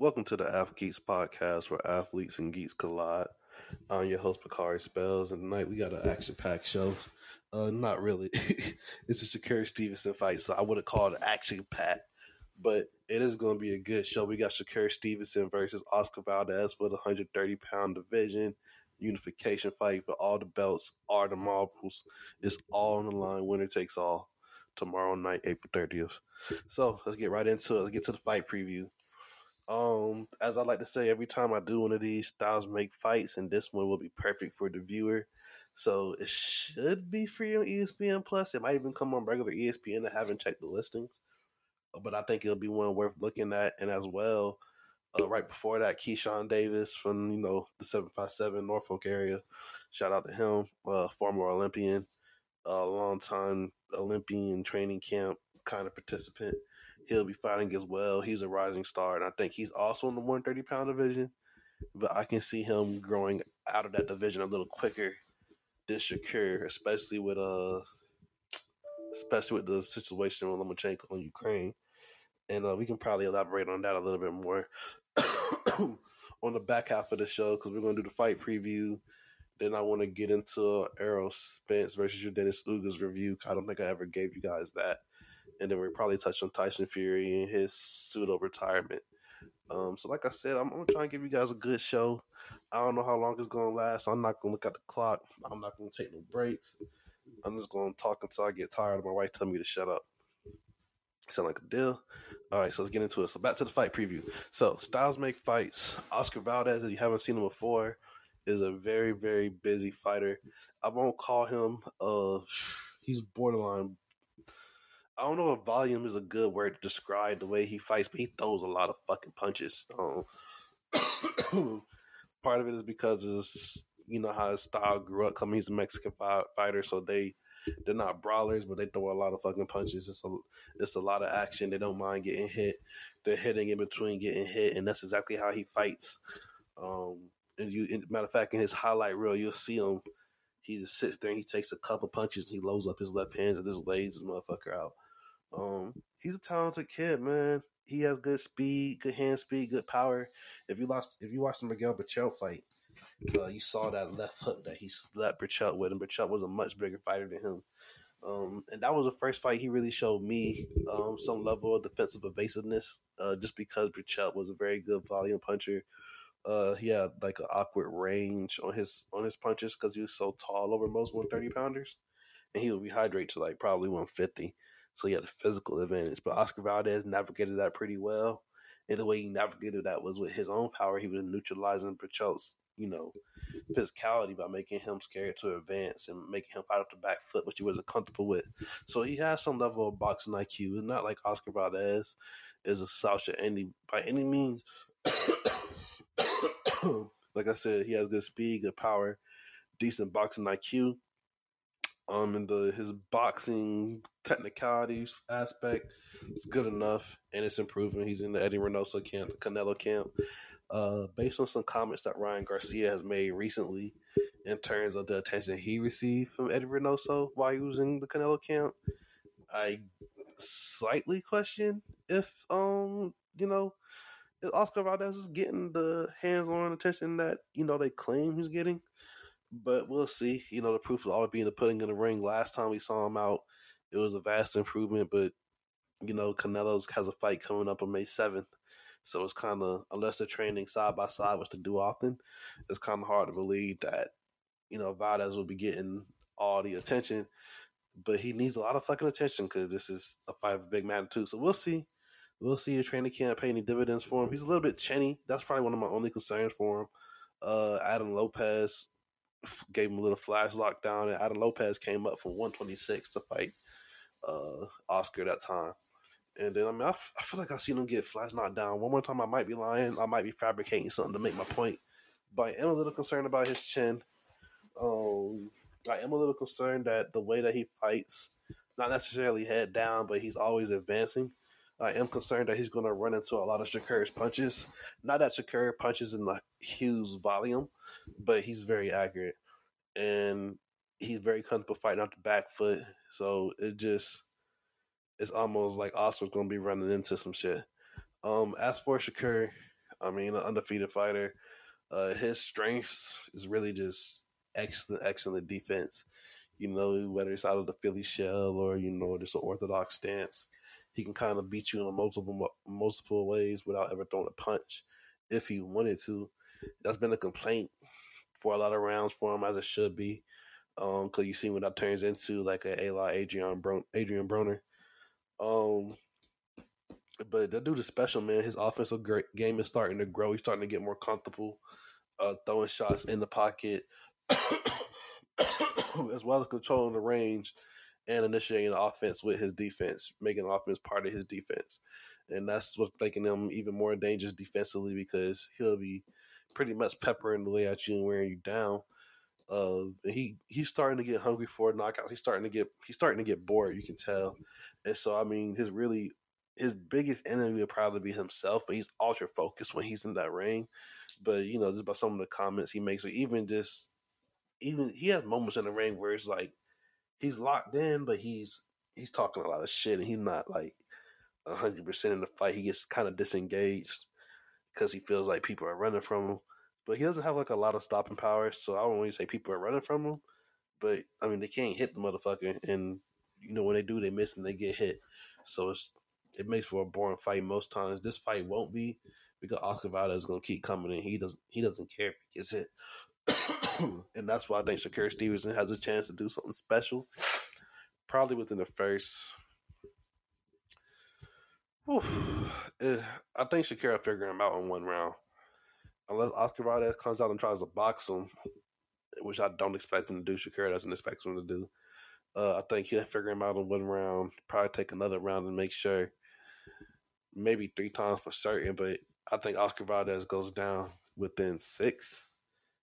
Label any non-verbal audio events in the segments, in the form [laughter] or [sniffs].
Welcome to the Ath Geeks podcast where athletes and geeks collide. I'm your host, Bakari Spells, and tonight we got an action packed show. Uh, not really. it's a Shakur Stevenson fight, so I would have called it action packed, but it is going to be a good show. We got Shakur Stevenson versus Oscar Valdez for the 130 pound division unification fight for all the belts, all the marbles. It's all on the line. Winner takes all tomorrow night, April 30th. So let's get right into it. Let's get to the fight preview. Um, as I like to say every time I do one of these, styles make fights, and this one will be perfect for the viewer. So it should be free on ESPN Plus. It might even come on regular ESPN. I haven't checked the listings, but I think it'll be one worth looking at. And as well, uh, right before that, Keyshawn Davis from you know the seven five seven Norfolk area. Shout out to him, uh, former Olympian, a uh, long time Olympian training camp kind of participant he'll be fighting as well. He's a rising star, and I think he's also in the 130 pound division. But I can see him growing out of that division a little quicker than Shakur, especially with uh, especially with the situation with Lomachenko in Ukraine. And uh, we can probably elaborate on that a little bit more [coughs] on the back half of the show because we're going to do the fight preview. Then I want to get into Errol Spence versus Yordenis Ugas review. I don't think I ever gave you guys that and then we probably touch on Tyson Fury and his pseudo retirement. Um, so, like I said, I'm, I'm, gonna try and give you guys a good show. I don't know how long it's gonna last. I'm not gonna look at the clock. I'm not gonna take no breaks. I'm just gonna talk until I get tired. My wife tell me to shut up. Sound like a deal? All right, so let's get into it. So back to the fight preview. So styles make fights. Oscar Valdez, if you haven't seen him before, is a very very busy fighter. I won't call him. Uh, he's borderline I don't know if volume is a good word to describe the way he fights, but he throws a lot of fucking punches. Um, [coughs] part of it is because it's you know how his style grew up. Coming, he's a Mexican fighter, so they they're not brawlers, but they throw a lot of fucking punches. It's a it's a lot of action. They don't mind getting hit. They're hitting in between getting hit, and that's exactly how he fights. Um, and you, matter of fact, in his highlight reel, you'll see him. He just sits there and he takes a couple punches and he loads up his left hands and just lays his motherfucker out. Um, he's a talented kid, man. He has good speed, good hand speed, good power. If you lost, if you watched the Miguel Berchelt fight, uh, you saw that left hook that he slapped Berchelt with, and Berchelt was a much bigger fighter than him. Um, and that was the first fight he really showed me um, some level of defensive evasiveness, uh, just because Berchelt was a very good volume puncher. Uh, he had like an awkward range on his on his punches because he was so tall over most 130 pounders, and he would rehydrate to like probably 150. So he had a physical advantage. But Oscar Valdez navigated that pretty well. And the way he navigated that was with his own power. He was neutralizing Berchelt's, you know, physicality by making him scared to advance and making him fight off the back foot, which he wasn't comfortable with. So he has some level of boxing IQ. It's not like Oscar Valdez is a slouch any by any means. [coughs] like I said, he has good speed, good power, decent boxing IQ um, and the his boxing technicalities aspect is good enough, and it's improving. He's in the Eddie Reynoso camp, the Canelo camp. Uh, based on some comments that Ryan Garcia has made recently, in terms of the attention he received from Eddie Reynoso while in the Canelo camp, I slightly question if um you know if Oscar Valdez is getting the hands-on attention that you know they claim he's getting but we'll see. You know, the proof will always be in the pudding in the ring. Last time we saw him out, it was a vast improvement, but you know, Canelo's has a fight coming up on May seventh. So it's kind of unless they're training side by side, which they do often, it's kind of hard to believe that you know Valdez will be getting all the attention. But he needs a lot of fucking attention because this is a fight of big magnitude. So we'll see. We'll see if training camp pay any dividends for him. He's a little bit chenny. That's probably one of my only concerns for him. Uh, Adam Lopez gave him a little flash lockdown, and Adam Lopez came up from 126 to fight uh, Oscar that time. And then I mean, I, f- I feel like I seen him get flash knocked down one more time. I might be lying. I might be fabricating something to make my point. But I am a little concerned about his chin. Um, I am a little concerned that the way that he fights, not necessarily head down, but he's always advancing. I am concerned that he's going to run into a lot of Shakur's punches. Not that Shakur punches in a huge volume, but he's very accurate. And he's very comfortable fighting off the back foot. So it just, it's almost like Oscar's going to be running into some shit. Um, as for Shakur, I mean, an undefeated fighter. Uh, his strengths is really just excellent, excellent defense. You know, whether it's out of the Philly shell or you know just an orthodox stance, he can kind of beat you in multiple multiple ways without ever throwing a punch if he wanted to. That's been a complaint for a lot of rounds for him, as it should be. Um, because you see when that turns into like a, la Adrian Bro- Adrian Broner. Um, but that dude is special, man. His offensive game is starting to grow. He's starting to get more comfortable, uh, throwing shots in the pocket, [coughs] as well as controlling the range and initiating the offense with his defense, making the offense part of his defense. And that's what's making him even more dangerous defensively because he'll be pretty much peppering the way at you and wearing you down. Uh, he he's starting to get hungry for knockouts. He's starting to get he's starting to get bored. You can tell, and so I mean, his really his biggest enemy would probably be himself. But he's ultra focused when he's in that ring. But you know, just by some of the comments he makes, or even just even he has moments in the ring where it's like he's locked in, but he's he's talking a lot of shit, and he's not like hundred percent in the fight. He gets kind of disengaged because he feels like people are running from him. But he doesn't have like a lot of stopping power, so I don't really say people are running from him. But I mean, they can't hit the motherfucker, and you know when they do, they miss and they get hit. So it's it makes for a boring fight most times. This fight won't be because Oscar Valdez is gonna keep coming in. He doesn't he doesn't care if he gets hit, [coughs] and that's why I think Shakur Stevenson has a chance to do something special. Probably within the first. Whew, eh, I think Shakur will figure him out in one round unless Oscar Valdez comes out and tries to box him, which I don't expect him to do. Shakur doesn't expect him to do. Uh, I think he'll figure him out in one round. Probably take another round and make sure. Maybe three times for certain, but I think Oscar Valdez goes down within six,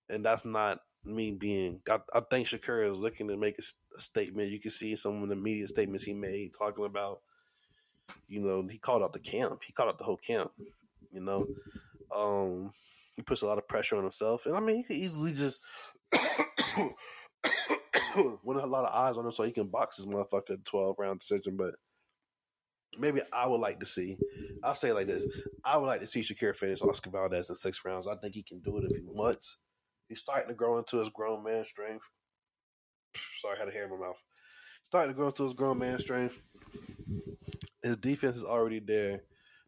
and that's not me being. I, I think Shakur is looking to make a, a, statement. You can see some of the media statements he made talking about. You know, he called out the camp. He called out the whole camp. You know, um, he puts a lot of pressure on himself, and I mean, he could easily just [coughs] win a lot of eyes on him so he can box his motherfucker twelve round decision. But maybe I would like to see. I'll say like this: I would like to see Shakur finish Oscar Valdez in six rounds. I think he can do it if he wants. He's starting to grow into his grown man strength. [sighs] Sorry, I had a hair in my mouth. Starting to grow into his grown man strength. His defense is already there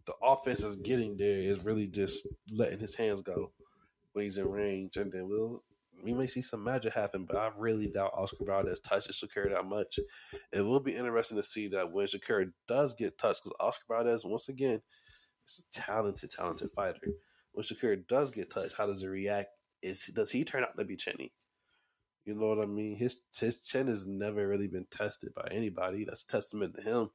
the offense is getting there is really just letting his hands go when he's in range, and then we'll we may see some magic happen. But I really doubt Oscar Valdez touches Shakur that much. It will be interesting to see that when Shakur does get touched, because Oscar Valdez once again is a talented, talented fighter. When Shakur does get touched, how does he react? Is does he turn out to be chinny? You know what I mean? His his chin has never really been tested by anybody. That's testament to him.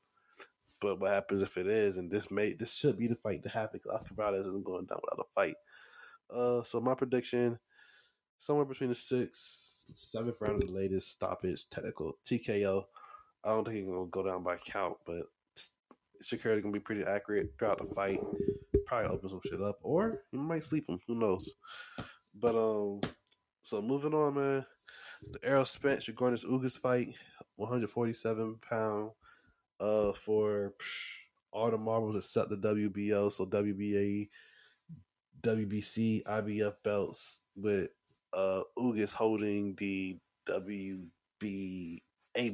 But what happens if it is? And this may this should be the fight to happen because Valdez isn't going down without a fight. Uh, so my prediction, somewhere between the sixth, seventh round of the latest stoppage, technical TKO. I don't think he's gonna go down by count, but is gonna be pretty accurate throughout the fight. Probably open some shit up, or he might sleep him. Who knows? But um, so moving on, man. The Errol Spence Zydrunas Ugas fight, 147 pound uh, for all the marbles except the WBO, so WBA, WBC, IBF belts, with uh, Ugas holding the WBA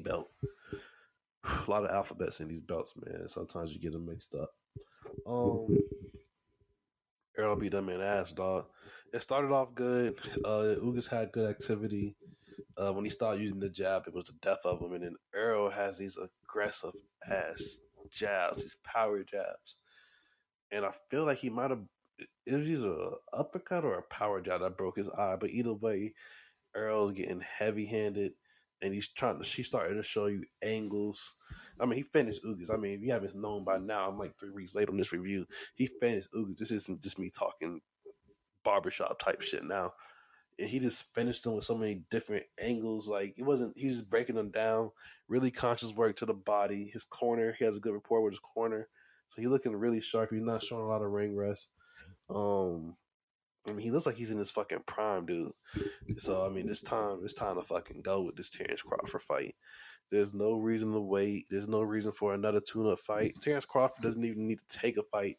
belt. [sighs] A lot of alphabets in these belts, man. Sometimes you get them mixed up. Um, Errol beat them in ass, dog. It started off good. Uh, Ugas had good activity. Uh, when he started using the jab, it was the death of him. And then Errol has these aggressive ass jabs, these power jabs. And I feel like he might have, it was either an uppercut or a power jab that broke his eye. But either way, Errol's getting heavy handed and he's trying to, she started to show you angles. I mean, he finished Ugas. I mean, if you haven't known by now, I'm like three weeks late on this review. He finished Ugas. This isn't just me talking barbershop type shit now And he just finished them with so many different angles. Like it wasn't he's just breaking them down. Really conscious work to the body. His corner, he has a good rapport with his corner. So he's looking really sharp. He's not showing a lot of ring rust. Um I mean he looks like he's in his fucking prime, dude. So I mean this time it's time to fucking go with this Terrence Crawford fight. There's no reason to wait. There's no reason for another tune up fight. Terrence Crawford doesn't even need to take a fight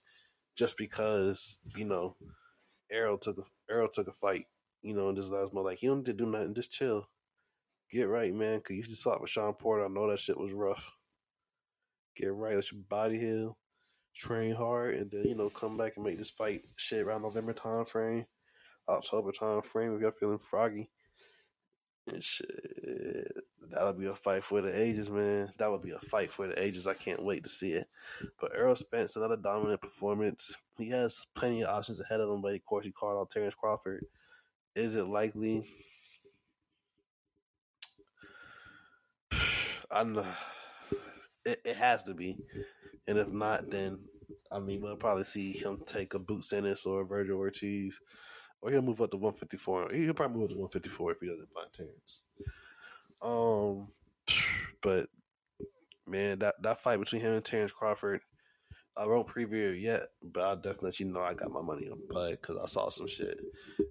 just because you know Errol took a Errol took a fight, you know, in this last month. Like he don't need to do nothing, just chill, get right, man. Cause you to talk with Shawn Porter. I know that shit was rough. Get right, let your body heal, train hard, and then you know come back and make this fight shit around November time frame, October time frame. If you're feeling froggy, and shit, that'll be a fight for the ages, man. That would be a fight for the ages. I can't wait to see it. But Errol Spence, another dominant performance. He has plenty of options ahead of him, but of course he called out Terrence Crawford. Is it likely? [sighs] I know. [sighs] It, it has to be. And if not, then I mean we'll probably see him take a Boots Ennis or a Vergil Ortiz or he'll move up to 154. He'll probably move up to 154 if he doesn't find Terrence. Um, but man, that that fight between him and Terrence Crawford, I won't preview it yet, but I'll definitely let you know I got my money on Bud because I saw some shit.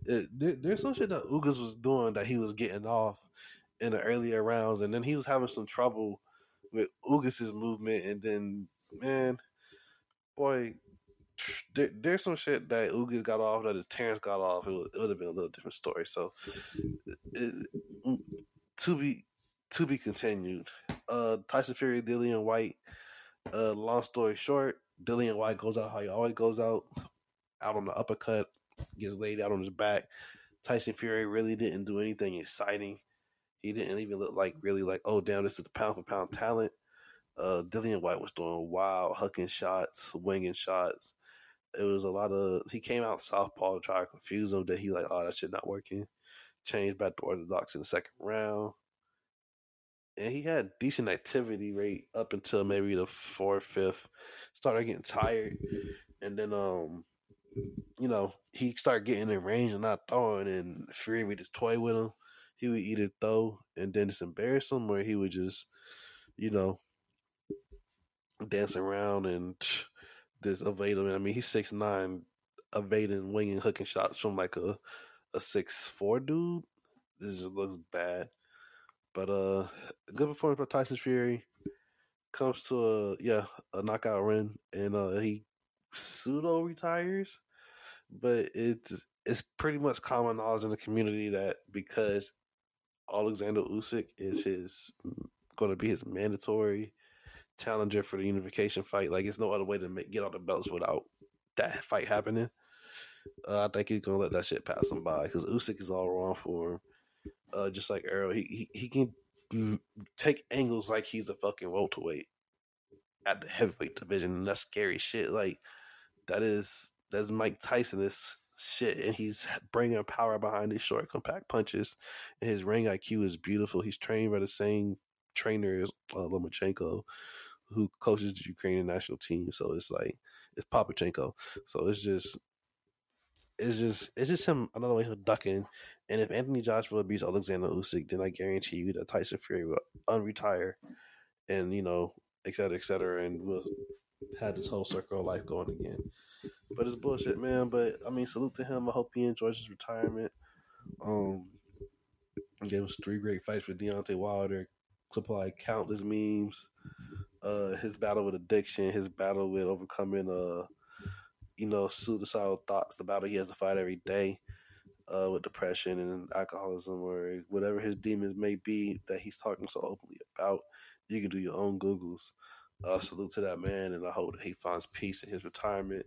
It, there, there's some shit that Ugas was doing that he was getting off in the earlier rounds, and then he was having some trouble with Ugas's movement, and then man, boy, there, there's some shit that Ugas got off that Terrence got off. It would, it would have been a little different story. So, it, to be to be continued. Uh, Tyson Fury, Dillian Whyte. Uh, long story short, Dillian Whyte goes out how he always goes out, out on the uppercut, gets laid out on his back. Tyson Fury really didn't do anything exciting. He didn't even look like really like, oh damn, this is the pound for pound talent. Uh, Dillian Whyte was doing wild hucking shots, winging shots, it was a lot of he came out southpaw to try to confuse him. That he like, oh, that shit not working. Changed back to orthodox in the second round, and he had decent activity rate up until maybe the fourth, fifth. Started getting tired, and then um, you know, he started getting in range and not throwing, and Fury would just toy with him. He would either throw and then just embarrass him, or he would just, you know, dance around and [sniffs] this evading. I mean, he's six nine, evading, winging, hooking shots from like a a six four dude. This looks bad. But uh, good performance by Tyson Fury. Comes to a yeah a knockout win, and uh, he pseudo retires. But it's it's pretty much common knowledge in the community that because Alexander Usyk is his going to be his mandatory challenger for the unification fight. Like, it's no other way to make, get all the belts without that fight happening. Uh, I think he's gonna let that shit pass him by because Usyk is all wrong for him. Uh, just like Errol, he, he he can take angles like he's a fucking welterweight at the heavyweight division, and that's scary shit. Like that is that's Mike Tyson is shit, and he's bringing power behind his short, compact punches. And his ring IQ is beautiful. He's trained by the same trainer as uh, Lomachenko who coaches the Ukrainian national team. So it's like it's Papachenko. So it's just it's just it's just him another way of ducking. And if Anthony Joshua beats Alexander Usyk, then I guarantee you that Tyson Fury will unretire and you know, et cetera, et cetera, and will have this whole circle of life going again. But it's bullshit, man. But I mean, salute to him. I hope he enjoys his retirement. Um, gave us three great fights for Deontay Wilder. Supplied countless memes uh, his battle with addiction, his battle with overcoming uh, you know, suicidal thoughts, the battle he has to fight every day, uh, with depression and alcoholism or whatever his demons may be that he's talking so openly about. You can do your own Googles. Uh, salute to that man, and I hope that he finds peace in his retirement.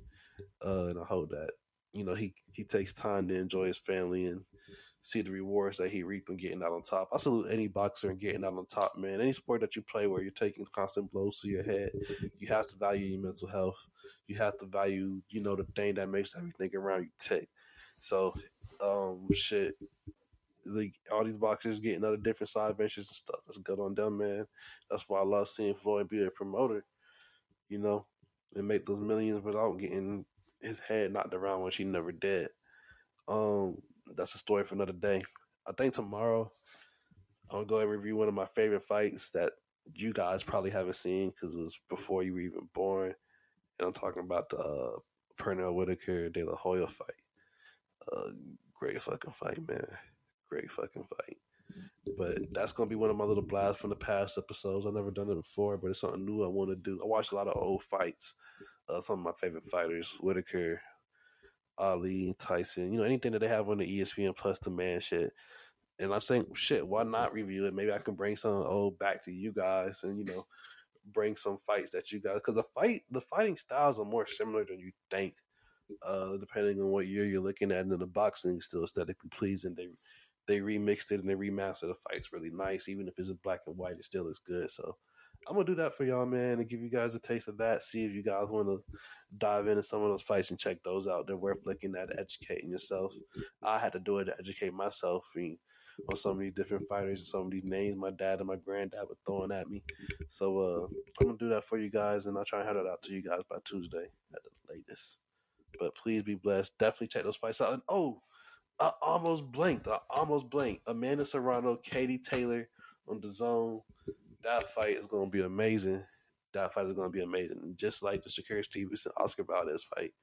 Uh, and I hope that you know he he takes time to enjoy his family and see the rewards that he reaped and getting out on top. I salute any boxer and getting out on top, man. Any sport that you play where you're taking constant blows to your head, you have to value your mental health. You have to value, you know, the thing that makes everything around you tick. So, um, shit. Like all these boxers getting other different side ventures and stuff. That's good on them, man. That's why I love seeing Floyd be a promoter, you know, and make those millions without getting his head knocked around when she never did. Um, that's a story for another day. I think tomorrow I'll go and review one of my favorite fights that you guys probably haven't seen because it was before you were even born. And I'm talking about the uh, Pernell Whitaker De La Hoya fight. Uh, great fucking fight, man. Great fucking fight. But that's gonna be one of my little blasts from the past episodes. I've never done it before, but it's something new I want to do. I watch a lot of old fights uh, some of my favorite fighters: Whitaker, Ali, Tyson. You know, anything that they have on the ESPN Plus demand shit. And I'm saying, shit, why not review it? Maybe I can bring some old back to you guys, and you know, bring some fights that you guys because the fight, the fighting styles are more similar than you think. Uh, depending on what year you're looking at, and the boxing is still aesthetically pleasing. They they remixed it and they remastered the fights really nice. Even if it's black and white, it still looks good. So I'm gonna do that for y'all, man, and give you guys a taste of that. See if you guys want to dive into some of those fights and check those out. They're worth looking at, educating yourself. I had to do it to educate myself on some of these different fighters and some of these names my dad and my granddad were throwing at me. So uh, I'm gonna do that for you guys, and I'll try and have it out to you guys by Tuesday at the latest. But please be blessed. Definitely check those fights out. And oh, I almost blinked. I almost blinked. Amanda Serrano, Katie Taylor on DAZN. That fight is going to be amazing. That fight is going to be amazing. Just like the Shakur Stevenson Oscar Valdez fight,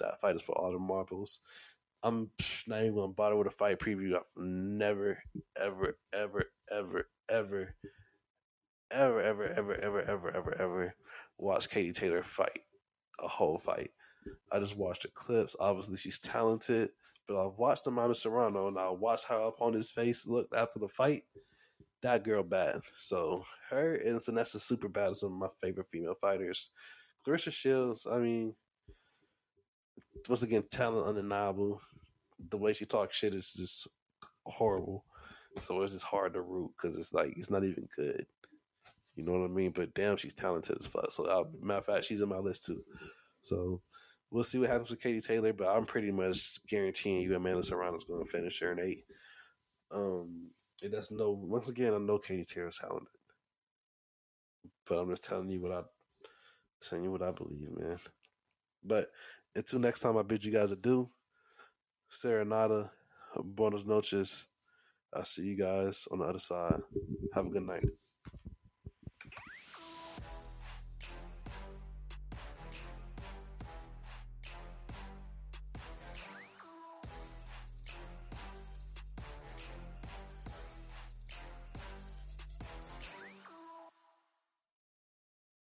that fight is for all the marbles. I'm not even going to bother with a fight preview. I've never, ever, ever, ever, ever, ever, ever, ever, ever, ever, ever, ever watched Katie Taylor fight a whole fight. I just watched the clips. Obviously, she's talented, but I've watched Amanda Serrano and I watched how opponent's face looked after the fight. That girl bad. So her and Vanessa super bad are some of my favorite female fighters. Claressa Shields, I mean, once again, talent undeniable. The way she talks shit is just horrible. So it's just hard to root because it's like it's not even good. You know what I mean? But damn, she's talented as fuck. So, uh, matter of fact, she's in my list too. So we'll see what happens with Katie Taylor, but I'm pretty much guaranteeing you Amanda Serrano's going to finish her in eight. Um, it does no. Once again, I know Katie Taylor's talented, but I'm just telling you what I telling you what I believe, man. But until next time, I bid you guys adieu. Serenata, buenos noches. I'll see you guys on the other side. Have a good night.